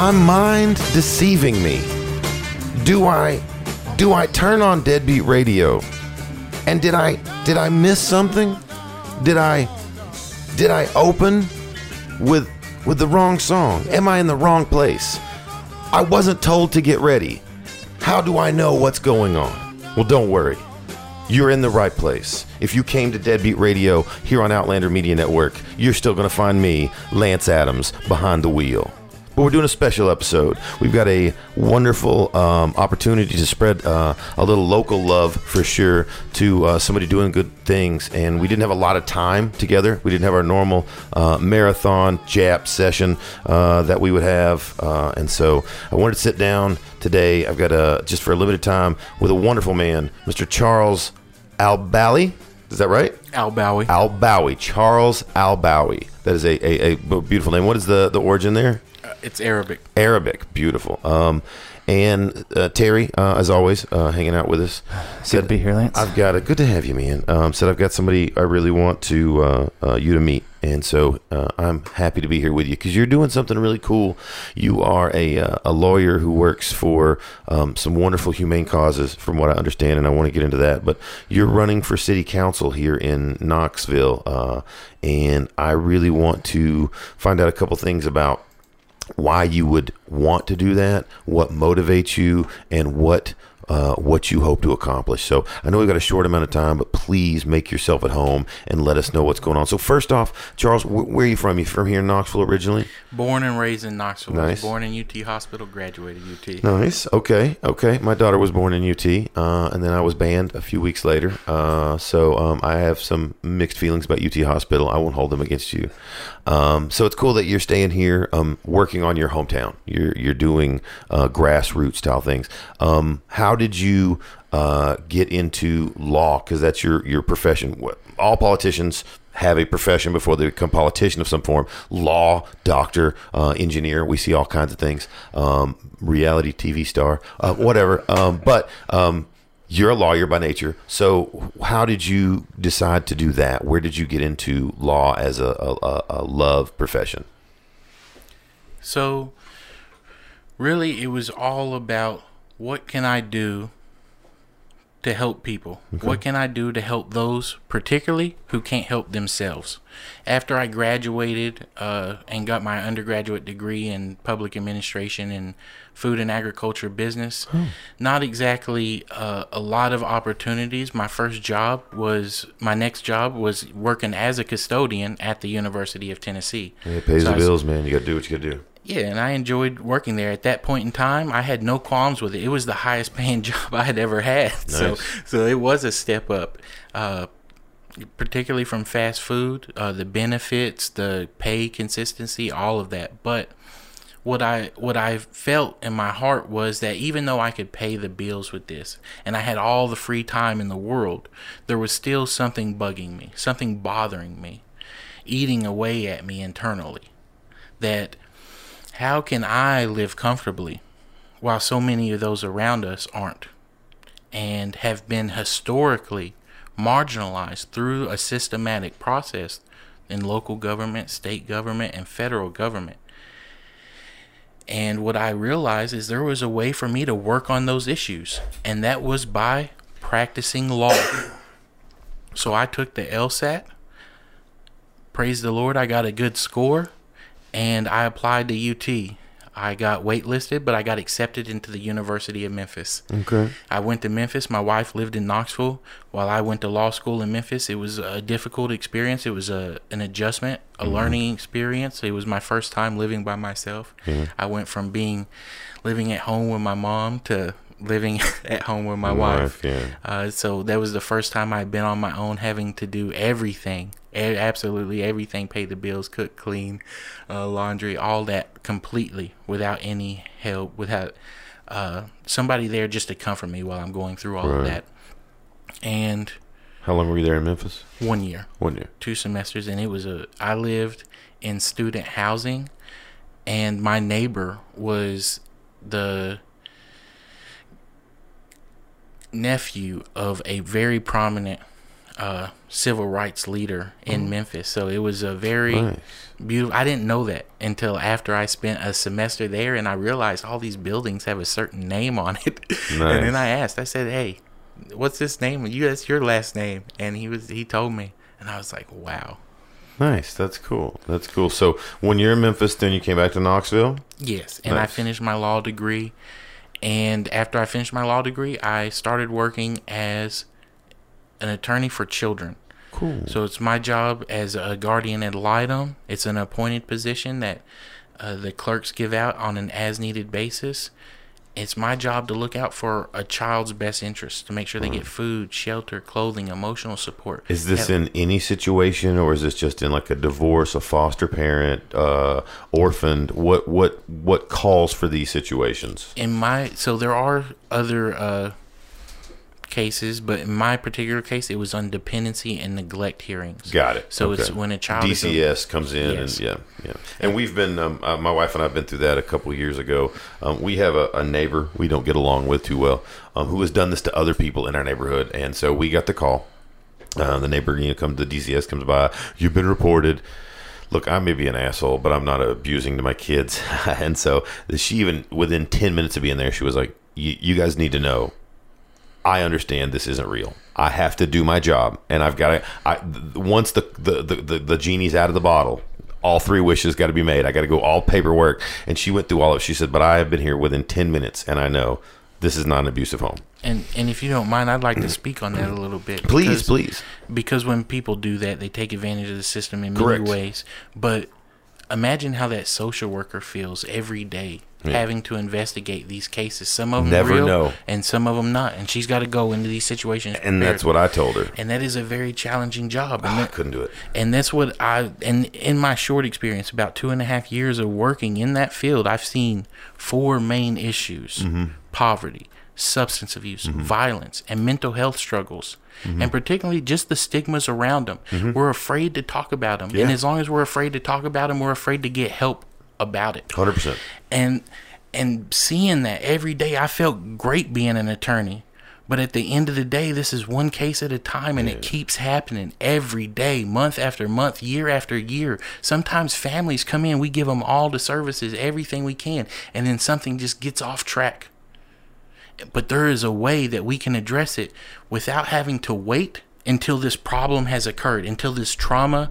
My mind deceiving me? Do I do I turn on Deadbeat Radio? And did I did I miss something? Did I did I open with with the wrong song? Am I in the wrong place? I wasn't told to get ready. How do I know what's going on? Well, don't worry. You're in the right place. If you came to Deadbeat Radio here on Outlander Media Network, you're still going to find me, Lance Adams, behind the wheel. But we're doing a special episode. We've got a wonderful um, opportunity to spread uh, a little local love for sure to uh, somebody doing good things. And we didn't have a lot of time together. We didn't have our normal uh, marathon jap session uh, that we would have. Uh, and so I wanted to sit down today. I've got a just for a limited time with a wonderful man, Mr. Charles Albali. Is that right? Albawi. Al Bowie. Charles Albawi. That is a, a, a beautiful name. What is the, the origin there? Uh, it's Arabic. Arabic, beautiful. Um, and uh, Terry, uh, as always, uh, hanging out with us. Good to be here, Lance. I've got a good to have you, man. Um, said I've got somebody I really want to uh, uh, you to meet, and so uh, I'm happy to be here with you because you're doing something really cool. You are a uh, a lawyer who works for um, some wonderful humane causes, from what I understand, and I want to get into that. But you're running for city council here in Knoxville, uh, and I really want to find out a couple things about why you would want to do that, what motivates you, and what uh, what you hope to accomplish. So I know we've got a short amount of time, but please make yourself at home and let us know what's going on. So first off, Charles, wh- where are you from? You from here in Knoxville originally? Born and raised in Knoxville. I was Nice. born in UT Hospital, graduated UT. Nice. Okay. Okay. My daughter was born in UT, uh, and then I was banned a few weeks later. Uh, so um, I have some mixed feelings about UT Hospital. I won't hold them against you. Um, so it's cool that you're staying here, um, working on your hometown. You're you're doing uh, grassroots style things. Um, how did you uh, get into law? Because that's your your profession. All politicians have a profession before they become politician of some form. Law, doctor, uh, engineer. We see all kinds of things. Um, reality TV star, uh, whatever. Um, but um, you're a lawyer by nature. So how did you decide to do that? Where did you get into law as a, a, a- a love profession? So, really, it was all about what can I do to help people? What can I do to help those, particularly who can't help themselves? After I graduated uh, and got my undergraduate degree in public administration and food and agriculture business, not exactly uh, a lot of opportunities. My first job was my next job was working as a custodian at the University of Tennessee. It pays So the bills, man. You got to do what you got to do. Yeah, and I enjoyed working there. At that point in time, I had no qualms with it. It was the highest paying job I had ever had. So, so it was a step up, uh, particularly from fast food. Uh, the benefits, the pay consistency, all of that. But what I what I felt in my heart was that even though I could pay the bills with this, and I had all the free time in the world, there was still something bugging me, something bothering me, eating away at me internally. That how can I live comfortably while so many of those around us aren't and have been historically marginalized through a systematic process in local government, state government, and federal government? And what I realized is there was a way for me to work on those issues, and that was by practicing law. so I took the LSAT. Praise the Lord, I got a good score and I applied to UT. I got waitlisted, but I got accepted into the University of Memphis. Okay. I went to Memphis. My wife lived in Knoxville while I went to law school in Memphis. It was a difficult experience. It was a an adjustment, a mm-hmm. learning experience. It was my first time living by myself. I went from being living at home with my mom to living at home with my wife. yeah. Uh, so that was the first time I'd been on my own, having to do everything, absolutely everything, pay the bills, cook, clean, uh, laundry, all that completely without any help, without uh, somebody there just to comfort me while I'm going through all of that. And How long were you there in Memphis? one year, One year. two semesters, and it was a. I lived in student housing, and my neighbor was the nephew of a very prominent uh, civil rights leader in Memphis. So it was a very Nice. beautiful. I didn't know that until after I spent a semester there, and I realized all these buildings have a certain name on it. and then I asked, I said, "Hey, what's this name? You that's your last name?" And he was he told me, and I was like, "Wow." Nice. That's cool. That's cool. So when you're in Memphis, then you came back to Knoxville. Yes, and I finished my law degree. And after I finished my law degree, I started working as an attorney for children. Cool. So it's my job as a guardian ad litem. It's an appointed position that uh, the clerks give out on an as needed basis. It's my job to look out for a child's best interests, to make sure they get food, shelter, clothing, emotional support. Is this Help- in any situation, or is this just in like a divorce, a foster parent, uh, orphaned? What what what calls for these situations? in my so there are other uh cases but in my particular case it was on dependency and neglect hearings Got it. so it's when a child is a- DCS comes in Yes. and yeah, yeah. And we've been, um, uh, my wife and I've been through that a couple years ago. Um, we have a, a neighbor we don't get along with too well, um, who has done this to other people in our neighborhood, and so we got the call. Uh, the neighbor, you know, comes the DCS comes by. You've been reported. Look, I may be an asshole, but I'm not abusing to my kids. and so she even within ten minutes of being there, she was like, "You you guys need to know I understand this isn't real. I have to do my job, and I've got to. I once the the, the the the genie's out of the bottle, all three wishes got to be made. I got to go all paperwork. And she went through all of. it. She said, "But I have been here within ten minutes, and I know this is not an abusive home." and and if you don't mind i'd like to speak on that a little bit Please, because- please. because when people do that they take advantage of the system in Correct. many ways but imagine how that social worker feels every day Yeah. having to investigate these cases some of them Never real know. and some of them not and she's got to go into these situations And that's what I told her. and that is a very challenging job ah, and I that, couldn't do it. and that's what I and in my short experience, about two and a half years of working in that field, I've seen four main issues: mm-hmm. poverty, substance abuse, mm-hmm. violence, and mental health struggles. Mm-hmm. And particularly just the stigmas around them. We're afraid to talk about them. And as long as we're afraid to talk about them, we're afraid to get help about it Hundred percent. and and seeing that every day i felt great being an attorney but at the end of the day this is one case at a time and it keeps happening every day month after month year after year sometimes families come in we give them all the services everything we can and then something just gets off track but there is a way that we can address it without having to wait until this problem has occurred, until this trauma,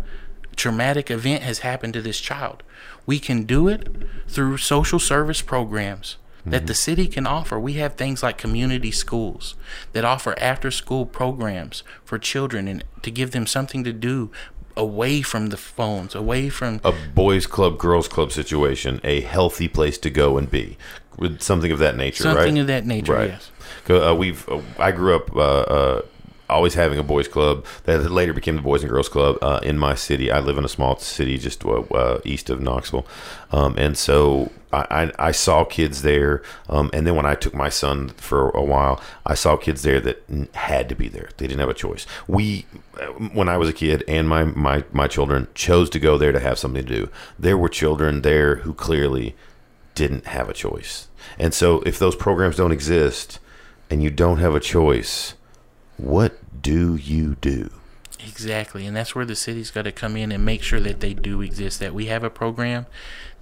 traumatic event has happened to this child. We can do it through social service programs that the city can offer. We have things like community schools that offer after school programs for children and to give them something to do away from the phones, away from A boys' club, girls' club situation, a healthy place to go and be, with something of that nature, right? something right? of that nature. Right. Yes. Uh, we've uh, I grew up uh, uh, always having a boys' club that later became the Boys and Girls Club uh, in my city. I live in a small city just uh, uh, east of Knoxville, um, and so I, I, I saw kids there. Um, and then when I took my son for a while, I saw kids there that had to be there. They didn't have a choice. We, uh, when I was a kid, and my my my children chose to go there to have something to do. There were children there who clearly didn't have a choice. And so if those programs don't exist and you don't have a choice, what do you do? Exactly, and that's where the city's got to come in and make sure that they do exist. That we have a program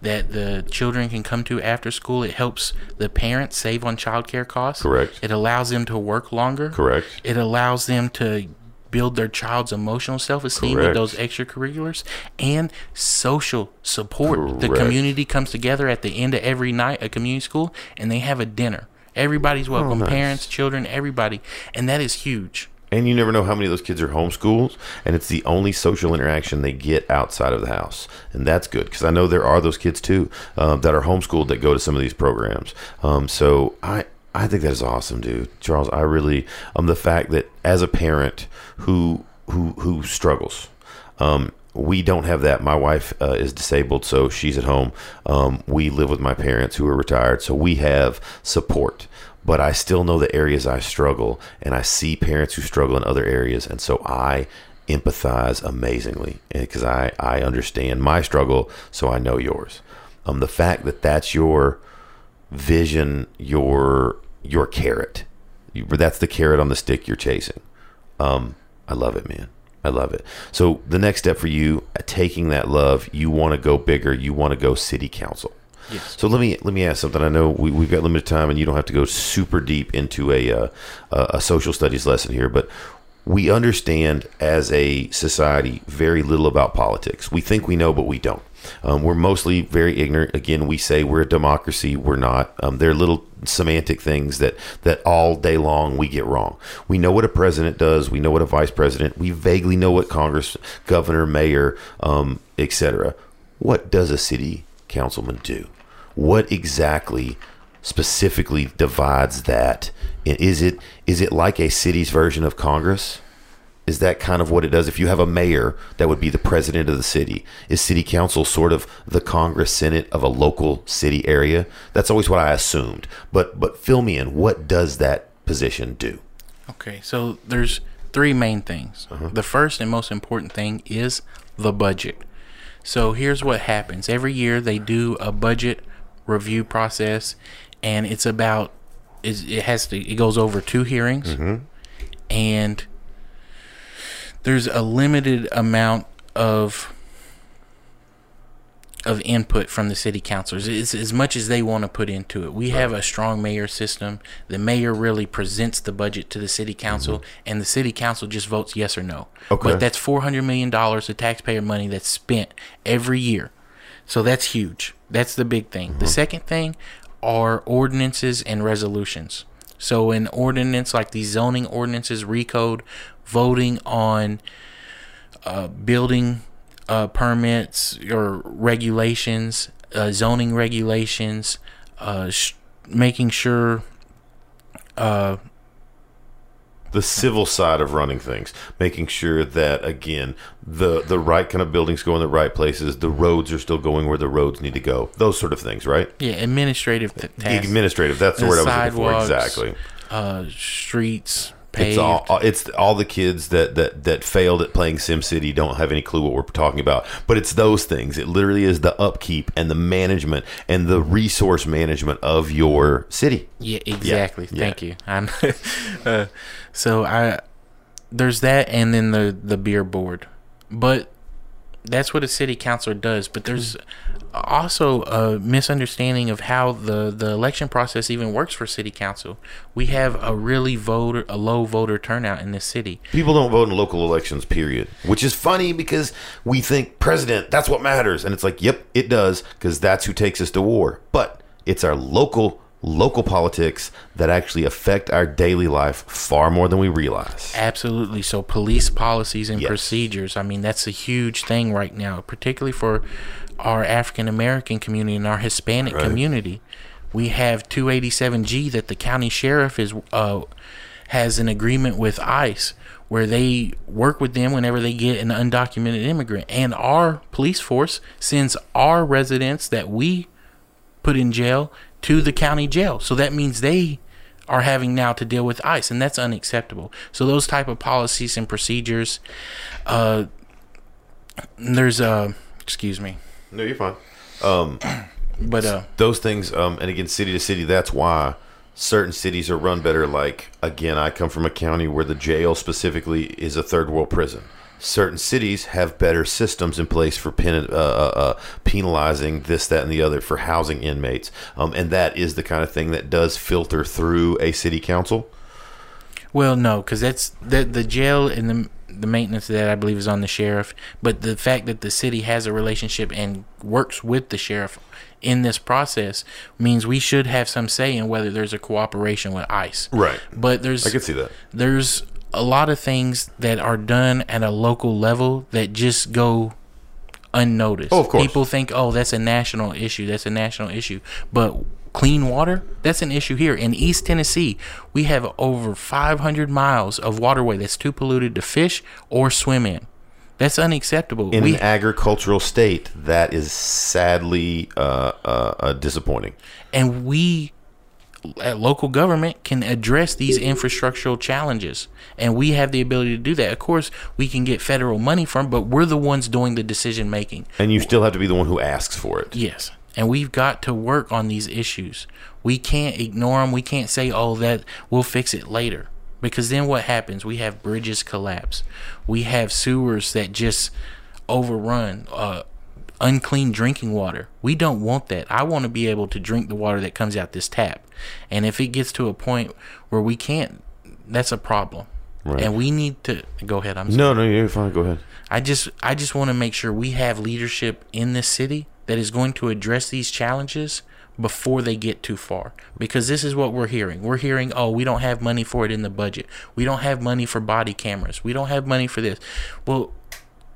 that the children can come to after school. It helps the parents save on childcare costs. Correct. It allows them to work longer. Correct. It allows them to build their child's emotional self-esteem with those extracurriculars and social support. Correct. The community comes together at the end of every night at community school and they have a dinner. Everybody's welcome, Oh, nice. parents, children, everybody, and that is huge. And you never know how many of those kids are homeschooled, and it's the only social interaction they get outside of the house, and that's good because I know there are those kids too um, that are homeschooled that go to some of these programs. Um, so I I think that is awesome, dude, Charles. I really um the fact that as a parent who who who struggles, um, we don't have that. My wife uh, is disabled, so she's at home. Um, we live with my parents who are retired, so we have support. But I still know the areas I struggle, and I see parents who struggle in other areas, and so I empathize amazingly because I, I understand my struggle, so I know yours. Um, the fact that that's your vision, your your carrot, that's the carrot on the stick you're chasing. Um, I love it, man. I love it. So the next step for you, uh, taking that love, you want to go bigger. You want to go city council. Yes. So let me let me ask something. I know we, we've got limited time, and you don't have to go super deep into a uh, a a social studies lesson here, but we understand as a society very little about politics. We think we know, but we don't. Um, we're mostly very ignorant. Again, we say we're a democracy. We're not. Um, they're little semantic things that that all day long we get wrong. We know what a president does. We know what a vice president. We vaguely know what Congress, governor, mayor, um, etc. What does a city councilman do? What exactly specifically divides that? Is it is it like a city's version of Congress? Is that kind of what it does? If you have a mayor that would be the president of the city, is city council sort of the Congress Senate of a local city area? That's always what I assumed. But but fill me in. What does that position do? Okay, so there's three main things. Uh-huh. The first and most important thing is the budget. So here's what happens. Every year they do a budget review process and it's about it has to it goes over two hearings mm-hmm. and there's a limited amount of of input from the city councilors. It's as much as they want to put into it. We have a strong mayor system. The mayor really presents the budget to the city council, mm-hmm. and the city council just votes yes or no. Okay. But that's four hundred million dollars of taxpayer money that's spent every year. So that's huge. That's the big thing. The mm-hmm. second thing are ordinances and resolutions. So an ordinance like these zoning ordinances, recode, voting on uh, building uh, permits or regulations, uh, zoning regulations, uh, sh- making sure the civil side of running things, making sure that again the the right kind of buildings go in the right places, the roads are still going where the roads need to go, those sort of things, right? yeah administrative t- tasks, Administrative. That's the The word I was looking for. Exactly. uh, streets, paved. It's all it's all the kids that that that failed at playing SimCity don't have any clue what we're talking about. But it's those things. It literally is the upkeep and the management and the resource management of your city. Yeah, exactly. yeah. Thank you. I'm, uh, so I there's that, and then the the beer board, but that's what a city councilor does. But there's also a misunderstanding of how the the election process even works for city council. We have a really voter a low voter turnout in this city. People don't vote in local elections, period. Which is funny because we think president, that's what matters. And it's like, yep, it does, because that's who takes us to war. But it's our local local politics that actually affect our daily life far more than we realize. Absolutely. So police policies and Yes. procedures. I mean, that's a huge thing right now, particularly for our African American community and our Hispanic Right. community. We have 287G that the county sheriff is uh, has an agreement with ICE where they work with them whenever they get an undocumented immigrant, and our police force sends our residents that we put in jail to the county jail. So that means they are having now to deal with ICE, and that's unacceptable. So those type of policies and procedures, uh, there's uh, excuse me, No, you're fine. Um, but uh, those things um, and again city to city that's why certain cities are run better like again i come from a county where the jail specifically is a third world prison certain cities have better systems in place for pen, uh, uh, uh, penalizing this that and the other for housing inmates um, and that is the kind of thing that does filter through a city council well, no, because that's the the jail and the the maintenance of that I believe is on the sheriff. But the fact that the city has a relationship and works with the sheriff in this process means we should have some say in whether there's a cooperation with ICE. Right. But there's i can see that there's a lot of things that are done at a local level that just go unnoticed. Oh, of course. People think, oh, that's a national issue. That's a national issue. But clean water, that's an issue here. In East Tennessee, we have over 500 miles of waterway that's too polluted to fish or swim in. That's unacceptable. in we, an agricultural state that is sadly uh, uh, uh, disappointing and we local government can address these infrastructural challenges. And we have the ability to do that. Of course we can get federal money from but we're the ones doing the decision making. And you still have to be the one who asks for it. Yes. And we've got to work on these issues. We can't ignore them we can't say oh that we'll fix it later. Because then what happens? We have bridges collapse. We have sewers that just overrun. Uh, unclean drinking water. We don't want that. I want to be able to drink the water that comes out this tap. And if it gets to a point where we can't, that's a problem. Right. And we need to go ahead. I'm No, no, you're fine. Go ahead. I just I just want to make sure we have leadership in this city that is going to address these challenges before they get too far. Because this is what we're hearing. We're hearing, "Oh, we don't have money for it in the budget. We don't have money for body cameras. We don't have money for this." Well,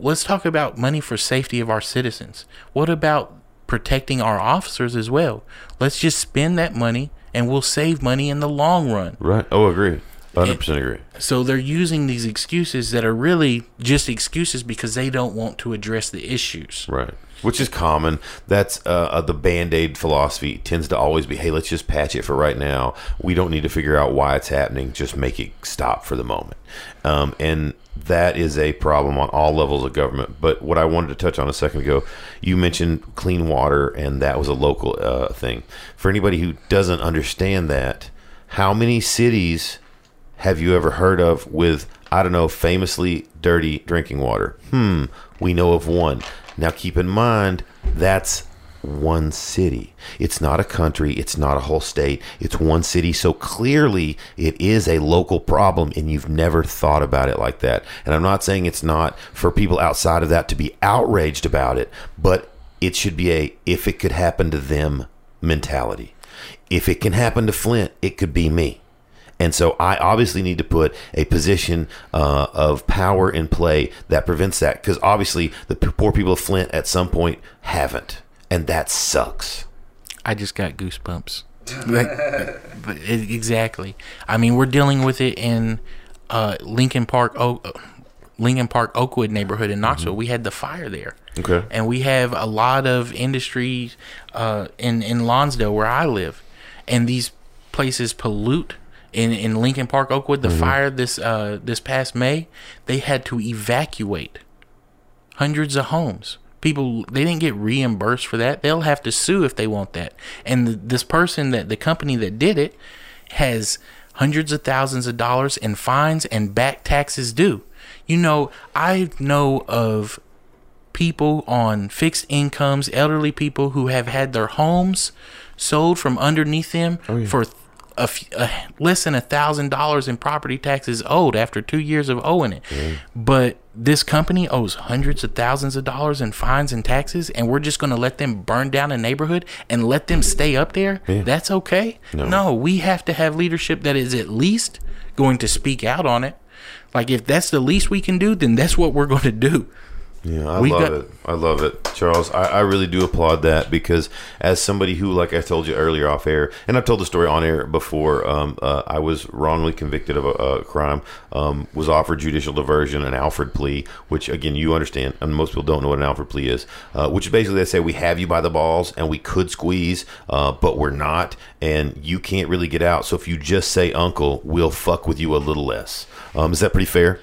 let's talk about money for safety of our citizens. What about protecting our officers as well? Let's just spend that money and we'll save money in the long run. Right. Oh, agree. 100% agree. So they're using these excuses that are really just excuses because they don't want to address the issues. Right. Which is common. That's uh, uh, the band aid philosophy tends to always be hey, let's just patch it for right now. We don't need to figure out why it's happening. Just make it stop for the moment. Um, and that is a problem on all levels of government. But what I wanted to touch on a second ago, you mentioned clean water, and that was a local uh, thing. For anybody who doesn't understand that, how many cities have you ever heard of with, I don't know, famously dirty drinking water? Hmm, we know of one. Now keep in mind, that's one city. It's not a country, it's not a whole state, it's one city. So clearly it is a local problem and you've never thought about it like that. And I'm not saying it's not for people outside of that to be outraged about it, but it should be a if it could happen to them mentality. If it can happen to Flint, it could be me. And so I obviously need to put a position uh, of power in play that prevents that because obviously the poor people of Flint at some point haven't. And that sucks. I just got goosebumps. Like, but it, exactly. I mean, we're dealing with it in uh, Lincoln Park, o- uh, Lincoln Park, Oakwood neighborhood in Knoxville. We had the fire there. Okay. and we have a lot of industries uh, in in Lonsdale where I live, and these places pollute. In in Lincoln Park, Oakwood, the fire this uh, this past May, they had to evacuate hundreds of homes. People they didn't get reimbursed for that. They'll have to sue if they want that. And the, this person that the company that did it has hundreds of thousands of dollars in fines and back taxes due. You know, I know of people on fixed incomes, elderly people who have had their homes sold from underneath them for a, less than a thousand dollars in property taxes owed after two years of owing it. Mm-hmm. But this company owes hundreds of thousands of dollars in fines and taxes, and we're just going to let them burn down a neighborhood and let them stay up there. That's okay. no, we have to have leadership that is at least going to speak out on it. Like if that's the least we can do, then that's what we're going to do. Yeah, I We love got- it. I love it, Charles. I, I really do applaud that because as somebody who, like I told you earlier off air, and I've told the story on air before, um, uh, I was wrongly convicted of a, a crime, um, was offered judicial diversion, an Alford plea, which again you understand, and most people don't know what an Alford plea is, uh, which is basically they say we have you by the balls and we could squeeze, uh, but we're not, and you can't really get out. So if you just say uncle, we'll fuck with you a little less. Um, is that pretty fair?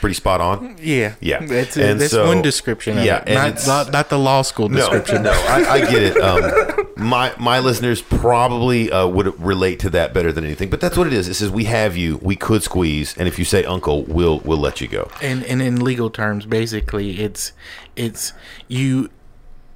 Pretty spot on. Yeah, Yeah. That's And that's so- one description. Yeah, not, it's- not not the law school No, description. no, I, I get it. Um, my my listeners probably uh, would relate to that better than anything. But that's what it is. It says we have you, we could squeeze, and if you say uncle, we'll we'll let you go. And and in legal terms, basically, it's it's you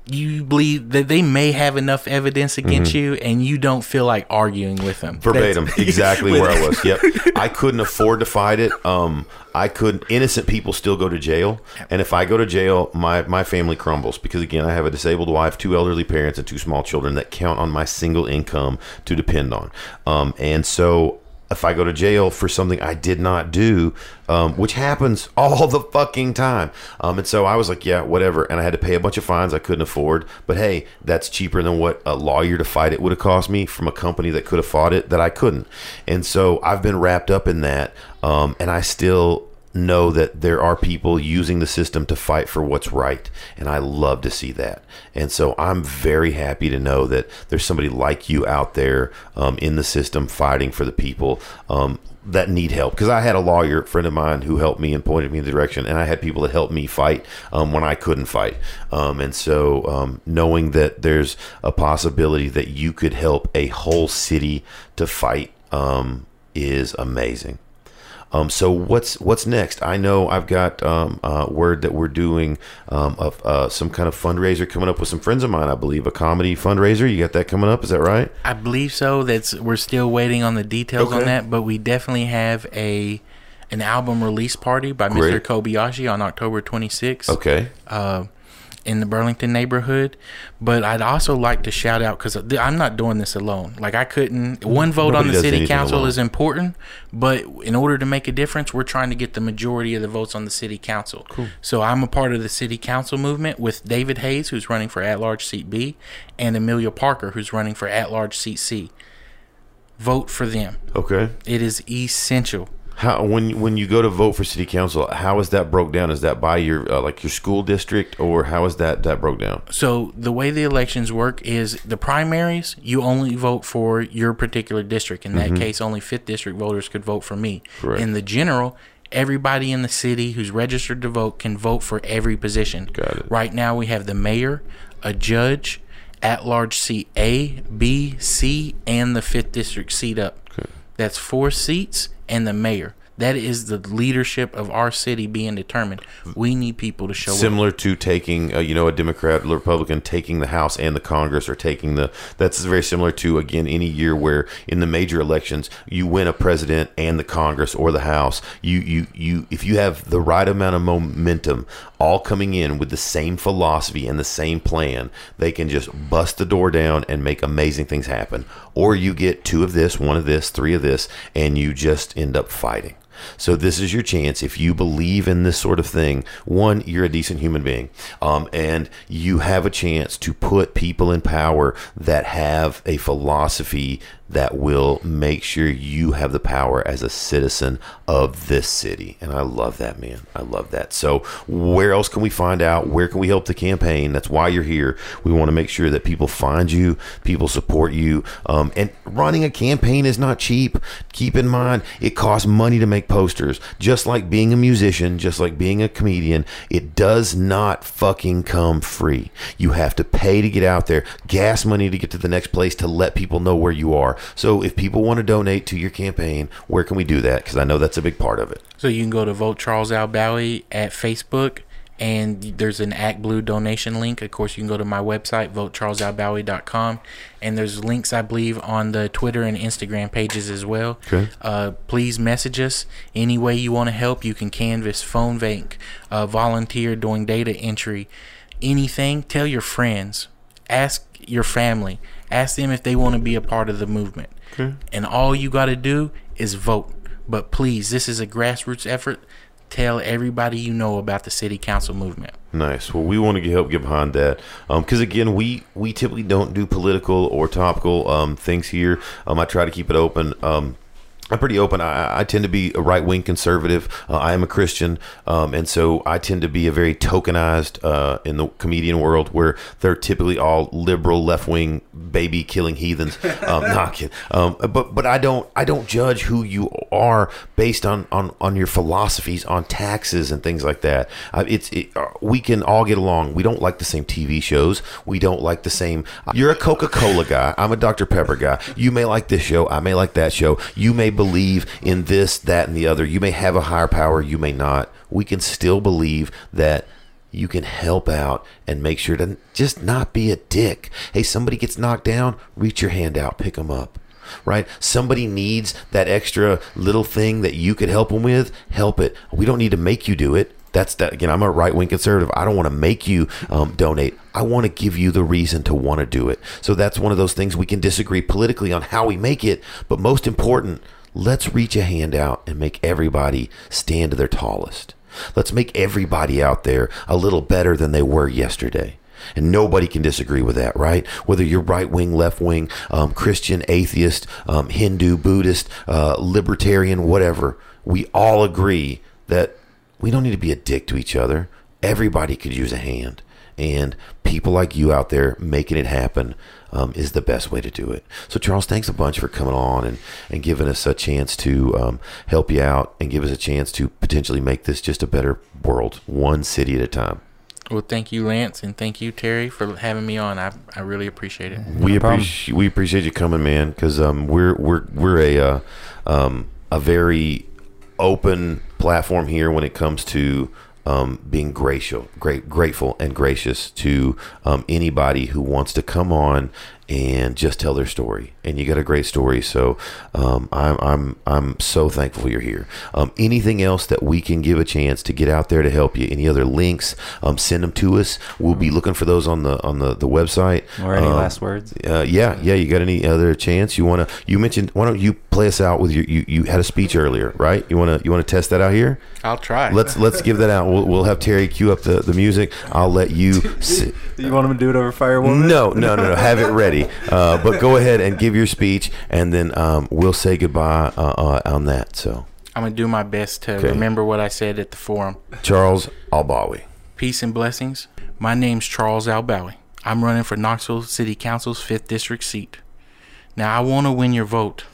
you believe that they may have enough evidence against you, and you don't feel like arguing with them. Mm-hmm. Verbatim, That's- exactly where I was. Yep, I couldn't afford to fight it. Um, I could. Innocent people still go to jail, and if I go to jail, my my family crumbles because again, I have a disabled wife, two elderly parents, and two small children that count on my single income to depend on. Um, and so. If I go to jail for something I did not do, um, which happens all the fucking time, um, and so I was like, yeah, whatever, and I had to pay a bunch of fines I couldn't afford. But hey, that's cheaper than what a lawyer to fight it would have cost me from a company that could have fought it that I couldn't. And so I've been wrapped up in that, um, and I still know that there are people using the system to fight for what's right and I love to see that. And so I'm very happy to know that there's somebody like you out there um, in the system fighting for the people um, that need help. Because I had a lawyer friend of mine who helped me and pointed me in the direction and I had people that helped me fight um, when I couldn't fight. Um, and so um, knowing that there's a possibility that you could help a whole city to fight um, is amazing Um, so what's what's next? I know I've got um, uh, word that we're doing um, of uh, some kind of fundraiser coming up with some friends of mine. I believe a comedy fundraiser. You got that coming up? Is that right? I believe so. That's we're still waiting on the details Okay. on that, but we definitely have a an album release party by Mr. Kobayashi on October 26th. Okay. uh, in the Burlington neighborhood. But I'd also like to shout out because I'm not doing this alone. Like I couldn't. One vote on the city council alone. is important, but in order to make a difference, we're trying to get the majority of the votes on the city council. Cool. So I'm a part of the city council movement with David Hayes, who's running for at-large seat B, and Amelia Parker, who's running for at-large seat C. Vote for them. Okay. It is essential. How when when you go to vote for city council, how is that broke down? Is that by your uh, like your school district, or how is that that broke down? So the way the elections work is the primaries, you only vote for your particular district. In that case, only fifth district voters could vote for me. Mm-hmm. Correct. In the general, everybody in the city who's registered to vote can vote for every position. Got it. Right now, we have the mayor, a judge, at large seat A, B, C, and the fifth district seat up. That's four seats and the mayor. That is the leadership of our city being determined. We need people to show up. Similar to taking, uh, you know, a Democrat, Republican taking the House and the Congress, or taking the. That's very similar to again any year where in the major elections you win a president and the Congress or the House. You you you if you have the right amount of momentum, all coming in with the same philosophy and the same plan, they can just bust the door down and make amazing things happen. Or you get two of this, one of this, three of this, and you just end up fighting. So this is your chance. If you believe in this sort of thing, one, you're a decent human being, um, and you have a chance to put people in power that have a philosophy that will make sure you have the power as a citizen of this city. And I love that, man. I love that. So where else can we find out? Where can we help the campaign? That's why you're here. We want to make sure that people find you, people support you. Um, and running a campaign is not cheap. Keep in mind, it costs money to make posters. Just like being a musician, just like being a comedian, it does not fucking come free. You have to pay to get out there, gas money to get to the next place to let people know where you are. So if people want to donate to your campaign, where can we do that? Because I know that's a big part of it. So you can go to Vote Charles Albawi at Facebook, and there's an ActBlue donation link. Of course, you can go to my website, votecharlesalbawi.com, and there's links, I believe, on the Twitter and Instagram pages as well. Okay. Uh, please message us any way you want to help. You can canvas, phone bank, uh, volunteer doing data entry, anything. Tell your friends, ask your family, ask them if they want to be a part of the movement. And all you got to do is vote. But please, this is a grassroots effort. Tell everybody you know about the city council movement. Nice. Well, we want to help get behind that because again, we we typically don't do political or topical um, things here. Um, I try to keep it open. I'm pretty open. I, I tend to be a right wing conservative. Uh, I am a Christian, um, and so I tend to be a very tokenized uh, in the comedian world, where they're typically all liberal, left wing, baby killing heathens. Um, not kidding. Um, but but I don't I don't judge who you are based on on, on your philosophies on taxes and things like that. Uh, it's it, uh, we can all get along. We don't like the same TV shows. We don't like the same. You're a Coca Cola guy. I'm a Dr Pepper guy. You may like this show. I may like that show. You may believe in this, that, and the other. You may have a higher power. You may not. We can still believe that you can help out and make sure to just not be a dick. Hey, somebody gets knocked down, reach your hand out, pick them up. Right? Somebody needs that extra little thing that you could help them with, help it. We don't need to make you do it. That's that again. I'm a right wing conservative. I don't want to make you um, donate. I want to give you the reason to want to do it. So that's one of those things we can disagree politically on how we make it. But most important, let's reach a hand out and make everybody stand to their tallest. Let's make everybody out there a little better than they were yesterday. And nobody can disagree with that, right? Whether you're right wing, left wing, um, Christian, atheist, um, Hindu, Buddhist, uh, libertarian, whatever, we all agree that we don't need to be a dick to each other. Everybody could use a hand. And people like you out there making it happen um, is the best way to do it. So, Charles, thanks a bunch for coming on and, and giving us a chance to um, help you out and give us a chance to potentially make this just a better world, one city at a time. Well, thank you, Lance, and thank you, Terry, for having me on. I, I really appreciate it. we problem. appreciate we appreciate you coming, man, because um, we're we're we're a uh, um, a very open platform here when it comes to um, being gracious, great, grateful, and gracious to um, anybody who wants to come on and just tell their story. And you got a great story, so um, I'm I'm I'm so thankful you're here. Um, anything else that we can give a chance to get out there to help you? Any other links? Um, send them to us. We'll be looking for those on the on the, the website. Or any Um, last words? uh, yeah, yeah. You got any other chance? You want to? You mentioned. Why don't you play us out with your? You, you had a speech earlier, right? You want to? You want to test that out here? I'll try. Let's let's give that out. We'll, we'll have Terry cue up the, the music. I'll let you. Si- You want him to do it over Firewoman? no, no, no, no. Have it ready. Uh, but go ahead and give your speech, and then um, we'll say goodbye uh, uh, on that. So, I'm gonna do my best to Okay. remember what I said at the forum. Charles Albawi. Peace and blessings. My name's Charles Albawi. I'm running for Knoxville City Council's 5th District seat. Now, I want to win your vote,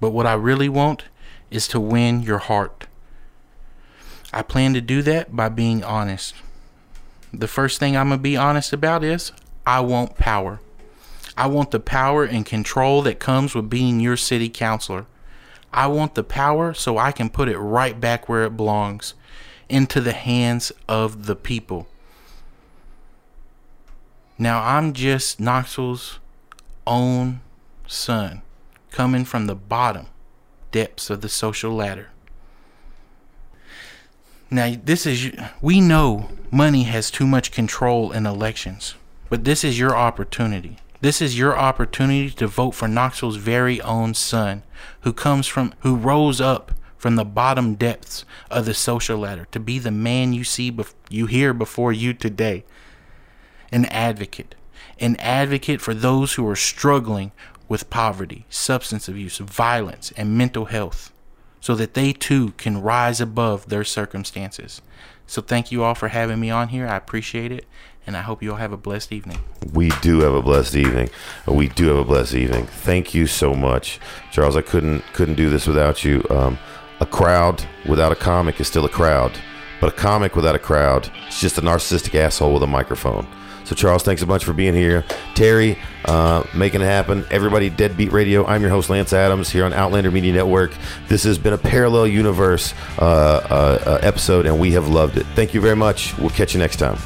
but what I really want is to win your heart. I plan to do that by being honest. The first thing I'm going to be honest about is I want power. I want the power and control that comes with being your city councilor. I want the power so I can put it right back where it belongs into the hands of the people. Now, I'm just Knoxville's own son, coming from the bottom depths of the social ladder. Now, this is, we know money has too much control in elections, but this is your opportunity. This is your opportunity to vote for Knoxville's very own son, who comes from, who rose up from the bottom depths of the social ladder to be the man you see, bef- you hear before you today. An advocate, an advocate for those who are struggling with poverty, substance abuse, violence, and mental health so that they too can rise above their circumstances. So thank you all for having me on here. I appreciate it, and I hope you all have a blessed evening. We do have a blessed evening. We do have a blessed evening. Thank you so much, Charles. I couldn't couldn't do this without you. Um, a crowd without a comic is still a crowd, but a comic without a crowd is just a narcissistic asshole with a microphone. So, Charles, thanks a bunch for being here. Terry, uh, making it happen. Everybody, Deadbeat Radio. I'm your host, Lance Adams, here on Outlander Media Network. This has been a parallel universe uh, uh, uh, episode, and we have loved it. Thank you very much. We'll catch you next time.